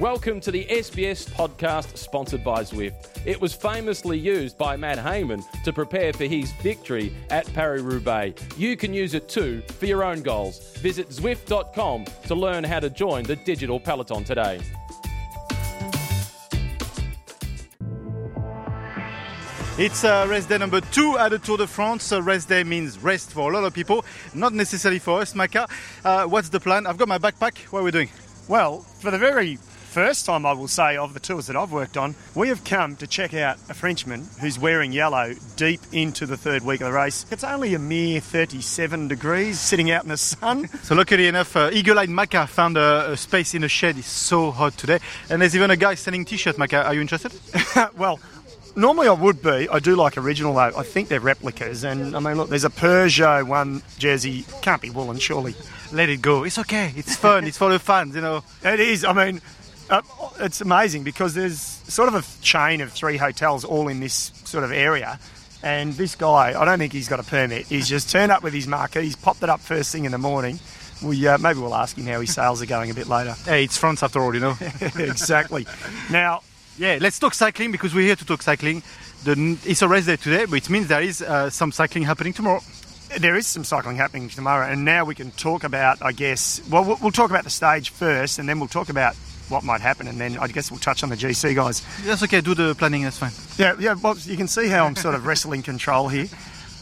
Welcome to the SBS podcast sponsored by Zwift. It was famously used by Matt Hayman to prepare for his victory at Paris Roubaix. You can use it too for your own goals. Visit Zwift.com to learn how to join the digital peloton today. It's uh, rest day number two at the Tour de France. Uh, rest day means rest for a lot of people, not necessarily for us, Maka. Uh, what's the plan? I've got my backpack. What are we doing? Well, for the very first time, I will say, of the tours that I've worked on, we have come to check out a Frenchman who's wearing yellow deep into the third week of the race. It's only a mere 37 degrees sitting out in the sun. So, luckily enough, uh, Eagle Eye Maka found a, a, space in the shed. It's so hot today. And there's even a guy selling t shirts, Maka. Are you interested? well, Normally I would be. I do like original though. I think they're replicas. And I mean, look, there's a Peugeot one jersey. Can't be woolen, surely. Let it go. It's okay. It's fun. it's for the fans, you know. It is. I mean, uh, it's amazing because there's sort of a chain of three hotels all in this sort of area. And this guy, I don't think he's got a permit. He's just turned up with his marker. He's popped it up first thing in the morning. We uh, maybe we'll ask him how his sales are going a bit later. Hey, it's France after all, you know. exactly. Now, yeah, let's talk cycling because we're here to talk cycling. The, it's a race day today, which means there is uh, some cycling happening tomorrow. There is some cycling happening tomorrow, and now we can talk about, I guess, well, we'll talk about the stage first, and then we'll talk about what might happen, and then I guess we'll touch on the GC guys. That's okay. Do the planning. That's fine. Yeah, yeah. Well, you can see how I'm sort of wrestling control here.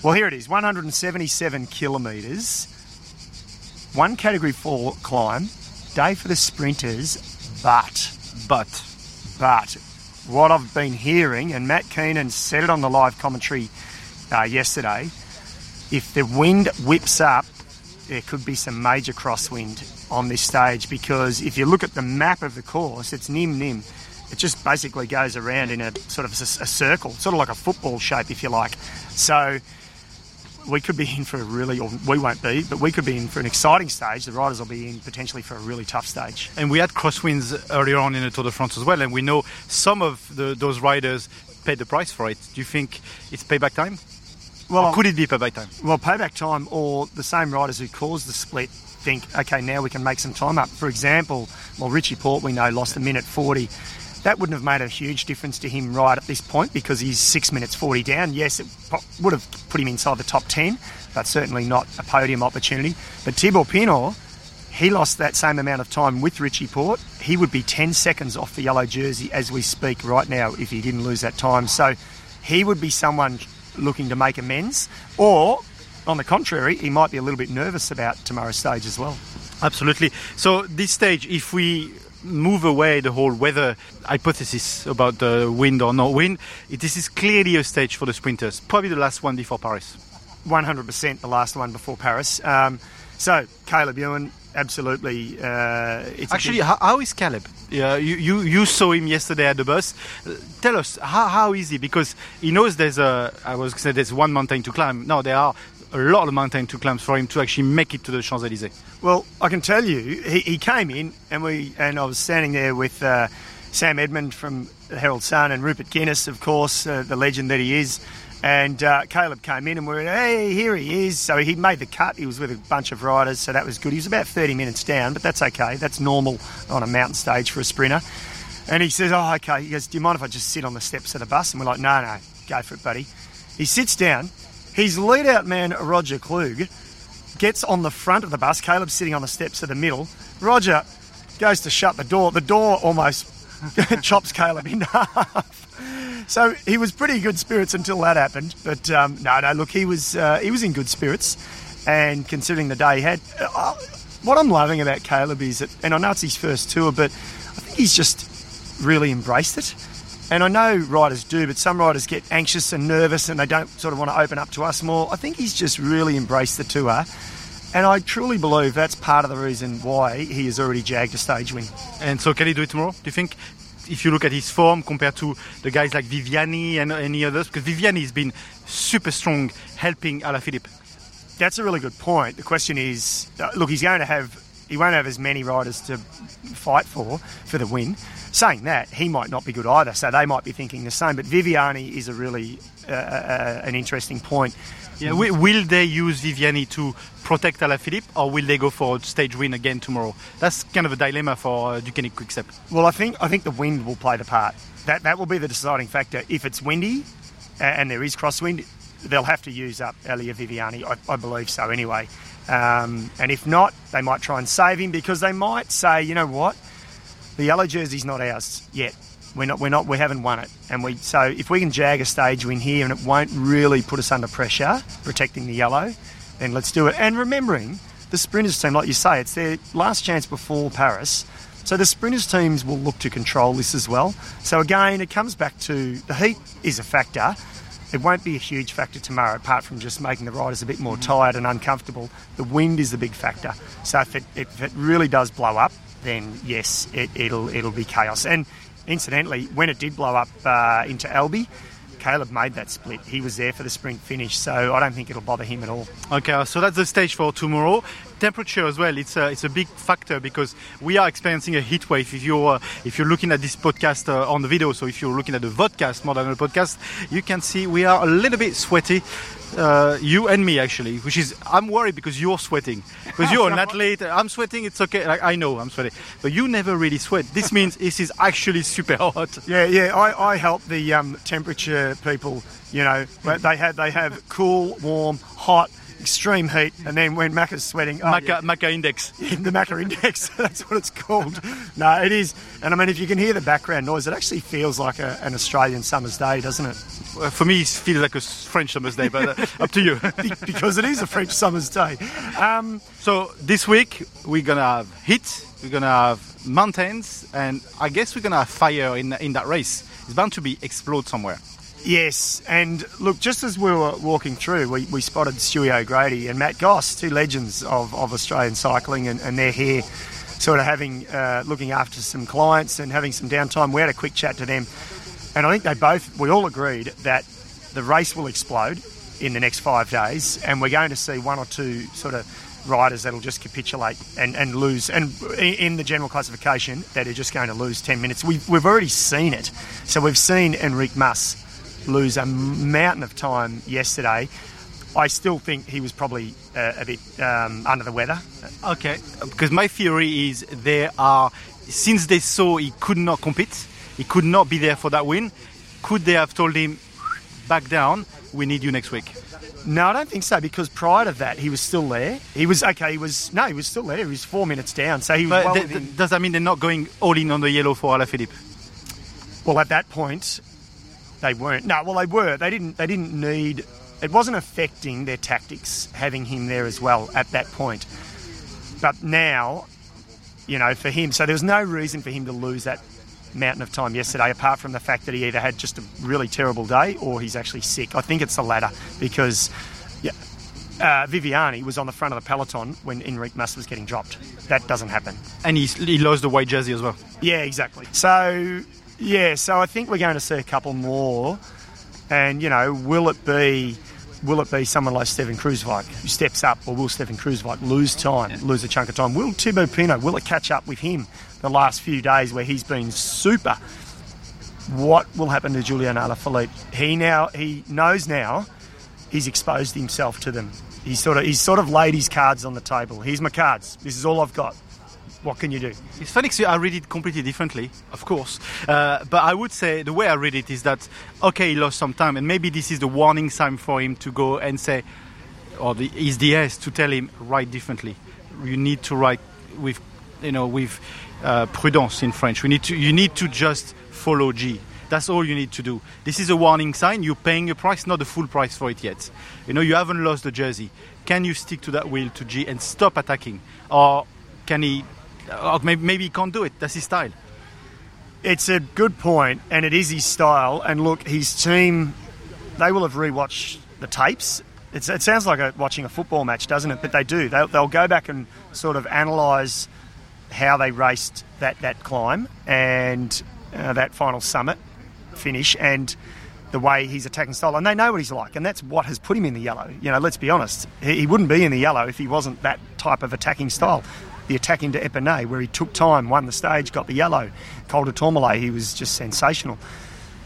Well, here it is: 177 kilometres, one Category Four climb, day for the sprinters, but but but what I've been hearing, and Matt Keenan said it on the live commentary uh, yesterday, if the wind whips up, there could be some major crosswind on this stage because if you look at the map of the course, it's nim nim. It just basically goes around in a sort of a, a circle, sort of like a football shape, if you like. So we could be in for a really, or we won't be, but we could be in for an exciting stage. The riders will be in potentially for a really tough stage. And we had crosswinds earlier on in the Tour de France as well, and we know some of the, those riders paid the price for it. Do you think it's payback time? Well, or could it be payback time? Well, payback time, or the same riders who caused the split think, okay, now we can make some time up. For example, well, Richie Porte, we know, lost a minute 40 that wouldn't have made a huge difference to him right at this point because he's six minutes 40 down. Yes, it would have put him inside the top 10, but certainly not a podium opportunity. But Thibaut Pinot, he lost that same amount of time with Richie Porte. He would be 10 seconds off the yellow jersey as we speak right now if he didn't lose that time. So he would be someone looking to make amends. Or, on the contrary, he might be a little bit nervous about tomorrow's stage as well. Absolutely. So, this stage, if we move away the whole weather hypothesis about the wind or no wind. This is clearly a stage for the sprinters, probably the last one before Paris. 100% the last one before Paris. Um, so, Caleb Ewan, absolutely. Uh, Actually, big... how, how is Caleb? Yeah, you, you, you saw him yesterday at the bus. Tell us, how, how is he? Because he knows there's a, I was say there's one mountain to climb. No, there are a lot of mountain to climb for him to actually make it to the Champs Elysees. Well, I can tell you, he, he came in and we and I was standing there with uh, Sam Edmund from Herald Sun and Rupert Guinness, of course, uh, the legend that he is. And uh, Caleb came in and we are hey, here he is. So he made the cut. He was with a bunch of riders, so that was good. He was about 30 minutes down, but that's okay. That's normal on a mountain stage for a sprinter. And he says, oh, okay. He goes, do you mind if I just sit on the steps of the bus? And we're like, no, no, go for it, buddy. He sits down his lead out man, Roger Kluge, gets on the front of the bus. Caleb's sitting on the steps of the middle. Roger goes to shut the door. The door almost chops Caleb in half. So he was pretty good spirits until that happened. But um, no, no, look, he was uh, he was in good spirits, and considering the day he had, uh, what I'm loving about Caleb is that, and I know it's his first tour, but I think he's just really embraced it. And I know riders do, but some riders get anxious and nervous and they don't sort of want to open up to us more. I think he's just really embraced the tour. And I truly believe that's part of the reason why he has already jagged a stage win. And so, can he do it tomorrow? Do you think? If you look at his form compared to the guys like Viviani and any others, because Viviani has been super strong helping Alaphilippe. That's a really good point. The question is, uh, look, he's going to have, he won't have as many riders to fight for for the win. saying that, he might not be good either, so they might be thinking the same. But Viviani is a really uh, uh, an interesting point. Yeah, wi- will they use Viviani to protect Alaphilippe, or will they go for a stage win again tomorrow? That's kind of a dilemma for uh, Deceuninck Quickstep. Well, I think I think the wind will play the part. That that will be the deciding factor. If it's windy, and there is crosswind, they'll have to use up Elia Viviani. I, I believe so anyway. Um, and if not, they might try and save him because they might say, you know what, the yellow jersey's not ours yet. We're not, we're not, we haven't won it. And we, so if we can jag a stage win here and it won't really put us under pressure, protecting the yellow, then let's do it. And remembering the sprinters team, like you say, it's their last chance before Paris. So the sprinters teams will look to control this as well. So again, it comes back to the heat is a factor. It won't be a huge factor tomorrow, apart from just making the riders a bit more mm-hmm. tired and uncomfortable. The wind is the big factor. So if it, if it really does blow up, then yes, it, it'll it'll be chaos. And incidentally, when it did blow up uh, into Albi, Caleb made that split. He was there for the sprint finish, so I don't think it'll bother him at all. Okay, so that's the stage for tomorrow. Temperature as well. It's a, it's a big factor because we are experiencing a heat wave. If you're uh, if you're looking at this podcast uh, on the video, so if you're looking at the vodcast more than the podcast, you can see we are a little bit sweaty. Uh, you and me actually, which is I'm worried because you're sweating because you're an athlete. I'm sweating. It's okay. Like, I know I'm sweating, but you never really sweat. This means this is actually super hot. Yeah, yeah. I, I help the um, temperature people. You know, they have they have cool, warm, hot, extreme heat, and then when Macca's sweating, oh, Maca, yeah. Maca index. the Macca index. That's what it's called. No, it is. And I mean, if you can hear the background noise, it actually feels like a, an Australian summer's day, doesn't it? Uh, For me, it feels like a French summer's day, but uh, up to you. Because it is a French summer's day. Um, So this week we're gonna have heat, we're gonna have mountains, and I guess we're gonna have fire in in that race. It's bound to be explode somewhere. Yes, and look, just as we were walking through, we, we spotted Stewie O'Grady and Matt Goss, two legends of, of Australian cycling, and, and they're here sort of having, uh, looking after some clients and having some downtime. We had a quick chat to them, and I think they both, we all agreed that the race will explode in the next five days, and we're going to see one or two sort of riders that'll just capitulate and, and lose. And in the general classification, that are just going to lose 10 minutes. We've, we've already seen it. So we've seen Enrique Mas lose a mountain of time yesterday. I still think he was probably uh, a bit um, under the weather. Okay, because my theory is there are since they saw he could not compete, he could not be there for that win. Could they have told him back down? We need you next week. No, I don't think so because prior to that, he was still there. He was okay. He was no, he was still there. He was four minutes down, so he well, th- th- does that mean they're not going all in on the yellow for Alaphilippe? Well, at that point, they weren't. No, well, they were. They didn't. They didn't need. It wasn't affecting their tactics having him there as well at that point. But now, you know, for him, so there was no reason for him to lose that mountain of time yesterday, apart from the fact that he either had just a really terrible day or he's actually sick. I think it's the latter because. Yeah, uh, Viviani was on the front of the peloton when Enrique Mas was getting dropped. That doesn't happen. And he, he lost the white jersey as well. Yeah, exactly. So, yeah, so I think we're going to see a couple more. And, you know, will it be will it be someone like Stefan Kruijswijk who steps up, or will Stefan Kruijswijk lose time, lose a chunk of time? Will Thibaut Pinot, will it catch up with him the last few days where he's been super? What will happen to Julian Alaphilippe? He now he knows now he's exposed himself to them. He's sort of he's sort of laid his cards on the table. Here's my cards. This is all I've got. What can you do? It's funny 'cause I read it completely differently, of course. Uh, but I would say the way I read it is that, okay, he lost some time, and maybe this is the warning sign for him to go and say, or the, is the S to tell him, write differently. You need to write with, you know, with uh, prudence in French. We need to, you need to just follow G. That's all you need to do. This is a warning sign. You're paying a price, not the full price for it yet. You know, you haven't lost the jersey. Can you stick to that wheel to G and stop attacking? Or can he, or maybe, maybe he can't do it. That's his style. It's a good point, and it is his style. And look, his team, they will have rewatched the tapes. It's, it sounds like a, watching a football match, doesn't it? But they do. They'll, they'll go back and sort of analyse how they raced that, that climb and uh, that final summit finish and the way he's attacking style. And they know what he's like, and that's what has put him in the yellow. You know, let's be honest. He, he wouldn't be in the yellow if he wasn't that type of attacking style. The attack into Epernay, where he took time, won the stage, got the yellow. Col du Tourmalet, he was just sensational.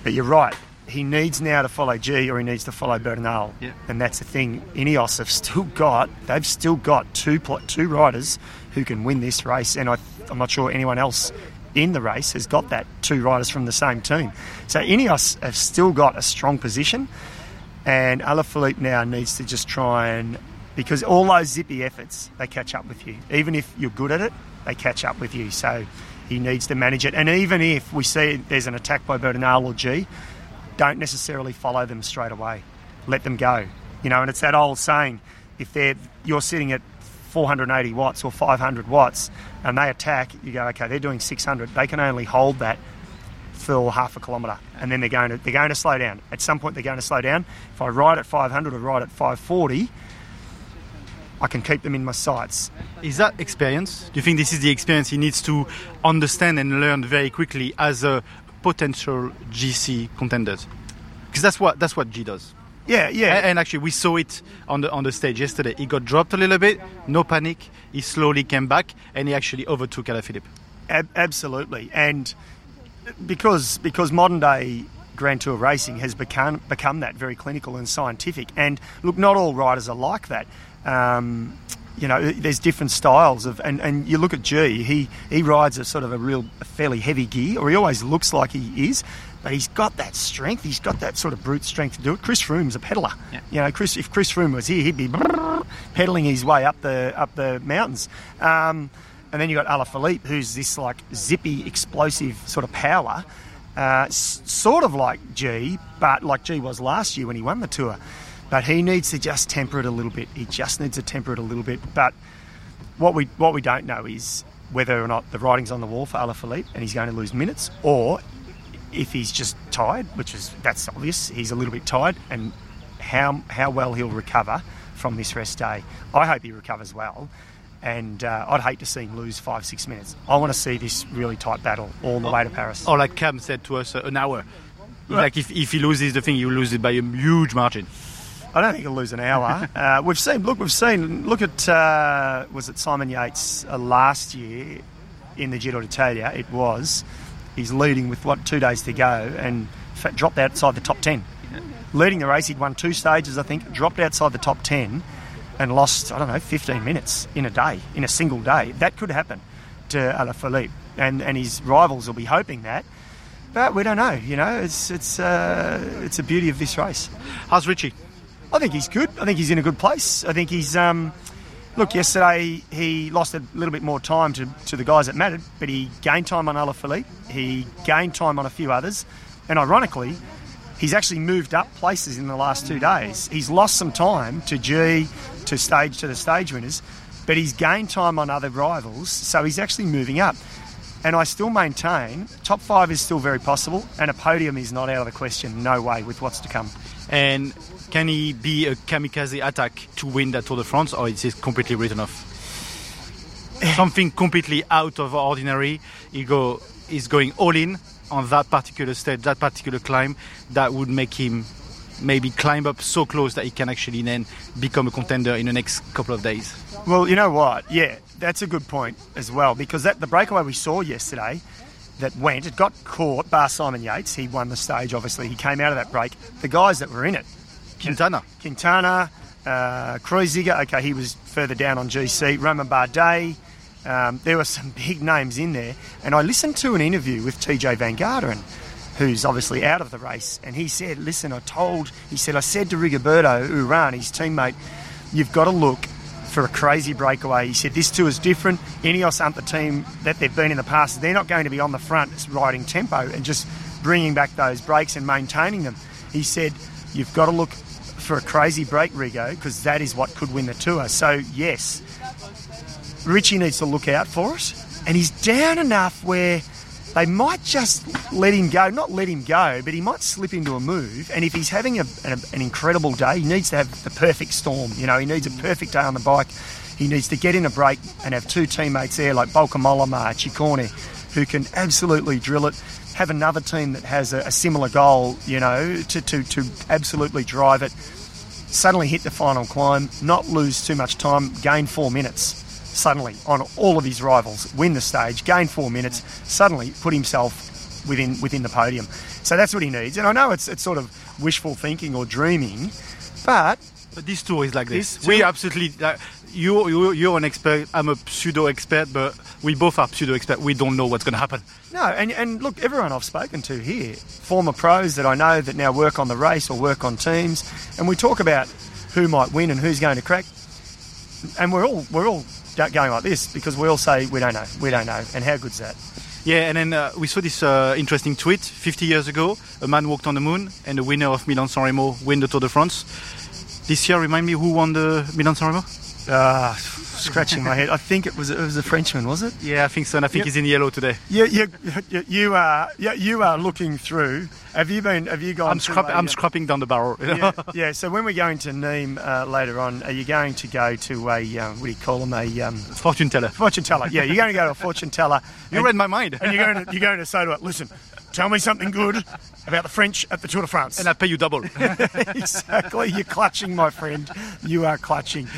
But you're right, he needs now to follow G or he needs to follow Bernal. Yeah. And that's the thing. Ineos have still got, they've still got two two riders who can win this race, and I, I'm not sure anyone else in the race has got that two riders from the same team. So Ineos have still got a strong position, and Alaphilippe now needs to just try and because all those zippy efforts they catch up with you. Even if you're good at it, they catch up with you. So he needs to manage it. And even if we see there's an attack by Bernal or G, don't necessarily follow them straight away. Let them go. You know, and it's that old saying: if they're you're sitting at 480 watts or 500 watts, and they attack, you go, okay, they're doing 600. They can only hold that for half a kilometre, and then they're going to they're going to slow down. At some point, they're going to slow down. If I ride at 500 or ride at 540, I can keep them in my sights. Is that experience? Do you think this is the experience he needs to understand and learn very quickly as a potential GC contender? Because that's what that's what G does. Yeah, yeah. And actually, we saw it on the on the stage yesterday. He got dropped a little bit, no panic. He slowly came back, and he actually overtook Alaphilippe. Ab- absolutely, and because because modern day Grand Tour racing has become become that very clinical and scientific. And look, not all riders are like that. Um, you know, there's different styles of, and, and you look at G. He he rides a sort of a real a fairly heavy gear, or he always looks like he is. But he's got that strength. He's got that sort of brute strength to do it. Chris Froome's a pedaler. Yeah. You know, Chris. If Chris Froome was here, he'd be pedaling his way up the up the mountains. Um, and then you've got Alaphilippe, who's this like zippy, explosive sort of power, uh, s- sort of like G, but like G was last year when he won the tour. But he needs to just temper it a little bit. He just needs to temper it a little bit. But what we what we don't know is whether or not the writing's on the wall for Alaphilippe and he's going to lose minutes, or if he's just tired, which is that's obvious. He's a little bit tired, and how how well he'll recover from this rest day. I hope he recovers well, and uh, I'd hate to see him lose five six minutes. I want to see this really tight battle all the way to Paris. Or like Cam said to us, uh, an hour. Like if, if he loses the thing, will lose it by a huge margin. I don't think he'll lose an hour. uh, we've seen, look, we've seen, look at, uh, was it Simon Yates uh, last year in the Giro d'Italia? It was. He's leading with what two days to go and fa- dropped outside the top ten. Leading the race, he'd won two stages, I think. Dropped outside the top ten and lost, I don't know, 15 minutes in a day, in a single day. That could happen to Alaphilippe, and and his rivals will be hoping that. But we don't know. You know, it's it's uh, it's a beauty of this race. How's Richie? I think he's good. I think he's in a good place. I think he's. Um, look, yesterday he lost a little bit more time to, to the guys that mattered, but he gained time on Alaphilippe. He gained time on a few others, and ironically, he's actually moved up places in the last two days. He's lost some time to G, to stage to the stage winners, but he's gained time on other rivals, so he's actually moving up. And I still maintain top five is still very possible, and a podium is not out of the question. No way with what's to come. And can he be a kamikaze attack to win that Tour de France, or is it completely written off? Eh. Something completely out of ordinary. He go, he's going all in on that particular stage, that particular climb, that would make him maybe climb up so close that he can actually then become a contender in the next couple of days. Well, you know what? Yeah, that's a good point as well because that the breakaway we saw yesterday that went, it got caught. Bar Simon Yates, he won the stage. Obviously, he came out of that break. The guys that were in it, Quintana. Quintana, uh, Kreuziger, okay, he was further down on GC. Romain Bardet. Um, there were some big names in there, and I listened to an interview with Tejay Van Garderen, who's obviously out of the race, and he said, "Listen, I told," he said, "I said to Rigoberto Uran, his teammate, you've got to look for a crazy breakaway." He said, "This tour is different. Ineos aren't the team that they've been in the past. They're not going to be on the front riding tempo and just bringing back those breaks and maintaining them." He said, "You've got to look." For a crazy break, Rigo, because that is what could win the tour. So, yes, Richie needs to look out for it. And he's down enough where they might just let him go. Not let him go, but he might slip into a move. And if he's having a, an, an incredible day, he needs to have the perfect storm. You know, he needs a perfect day on the bike. He needs to get in a break and have two teammates there like Bauke Mollema, Ciccone, who can absolutely drill it. Have another team that has a, a similar goal, you know, to, to, to absolutely drive it. Suddenly hit the final climb, not lose too much time, gain four minutes suddenly on all of his rivals, win the stage, gain four minutes, suddenly put himself within within the podium. So that's what he needs. And I know it's it's sort of wishful thinking or dreaming, but But this tour is like this. This we absolutely. Uh, you, you, you're an expert. I'm a pseudo expert, but we both are pseudo expert. We don't know what's going to happen. No, and, and look, everyone I've spoken to here, former pros that I know that now work on the race or work on teams, and we talk about who might win and who's going to crack, and we're all we're all going like this because we all say we don't know, we don't know, and how good's that? Yeah, and then uh, we saw this uh, interesting tweet 50 years ago. A man walked on the moon, and the winner of Milan-San Remo win the Tour de France. This year, remind me who won the Milan-San Remo? Ah, scratching my head. I think it was it was a Frenchman, was it? Yeah, I think so. And I think Yep. he's in yellow today. Yeah, you you, you are you, you are looking through. Have you been? Have you gone? I'm, a, I'm scrapping down the barrel. yeah, yeah. So when we're going to Nîmes uh, later on, are you going to go to a um, what do you call them? A um, Fortune teller. fortune teller. Yeah, you're going to go to a fortune teller. You read my mind. and you're going to you're going to say to it, listen, tell me something good about the French at the Tour de France. and I pay you double. exactly, you're clutching, my friend. You are clutching.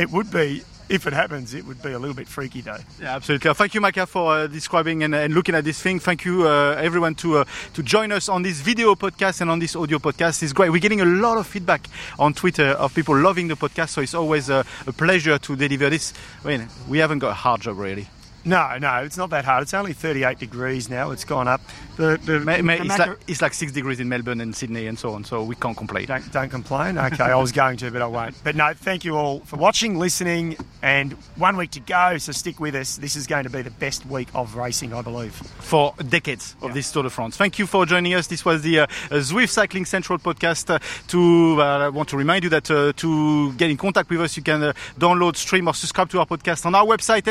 It would be. If it happens, it would be a little bit freaky, though. Yeah, absolutely. Thank you, Micah, for uh, describing and, and looking at this thing. Thank you, uh, everyone, to uh, to join us on this video podcast and on this audio podcast. It's great. We're getting a lot of feedback on Twitter of people loving the podcast, so it's always a, a pleasure to deliver this. I mean, we haven't got a hard job, really. No, no, it's not that hard. It's only 38 degrees now. It's gone up. The, the, Ma- ma- it's, like, it's like six degrees in Melbourne and Sydney and so on, so we can't complain. Don't, don't complain. Okay, I was going to, but I won't. But no, thank you all for watching, listening, and one week to go. So stick with us. This is going to be the best week of racing, I believe. for decades of this Tour de France. Thank you for joining us. This was the uh, Zwift Cycling Central podcast. Uh, to uh, I want to remind you that uh, to get in contact with us, you can uh, download, stream, or subscribe to our podcast on our website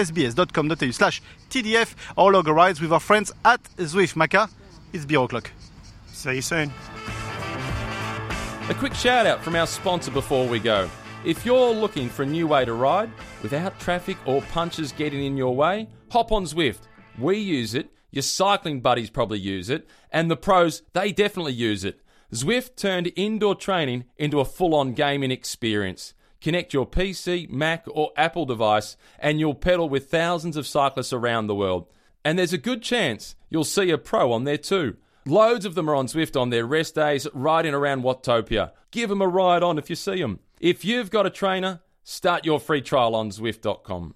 sbs.com.au/slash TDF or log a rides with our friends at Zwift. Maka, it's beer o'clock. See you soon. A quick shout out from our sponsor before we go. If you're looking for a new way to ride without traffic or punches getting in your way, hop on Zwift. We use it, your cycling buddies probably use it, and the pros, they definitely use it. Zwift turned indoor training into a full on gaming experience. Connect your PC, Mac, or Apple device, and you'll pedal with thousands of cyclists around the world. And there's a good chance you'll see a pro on there too. Loads of them are on Zwift on their rest days, riding around Watopia. Give them a ride on if you see them. If you've got a trainer, start your free trial on Zwift.com.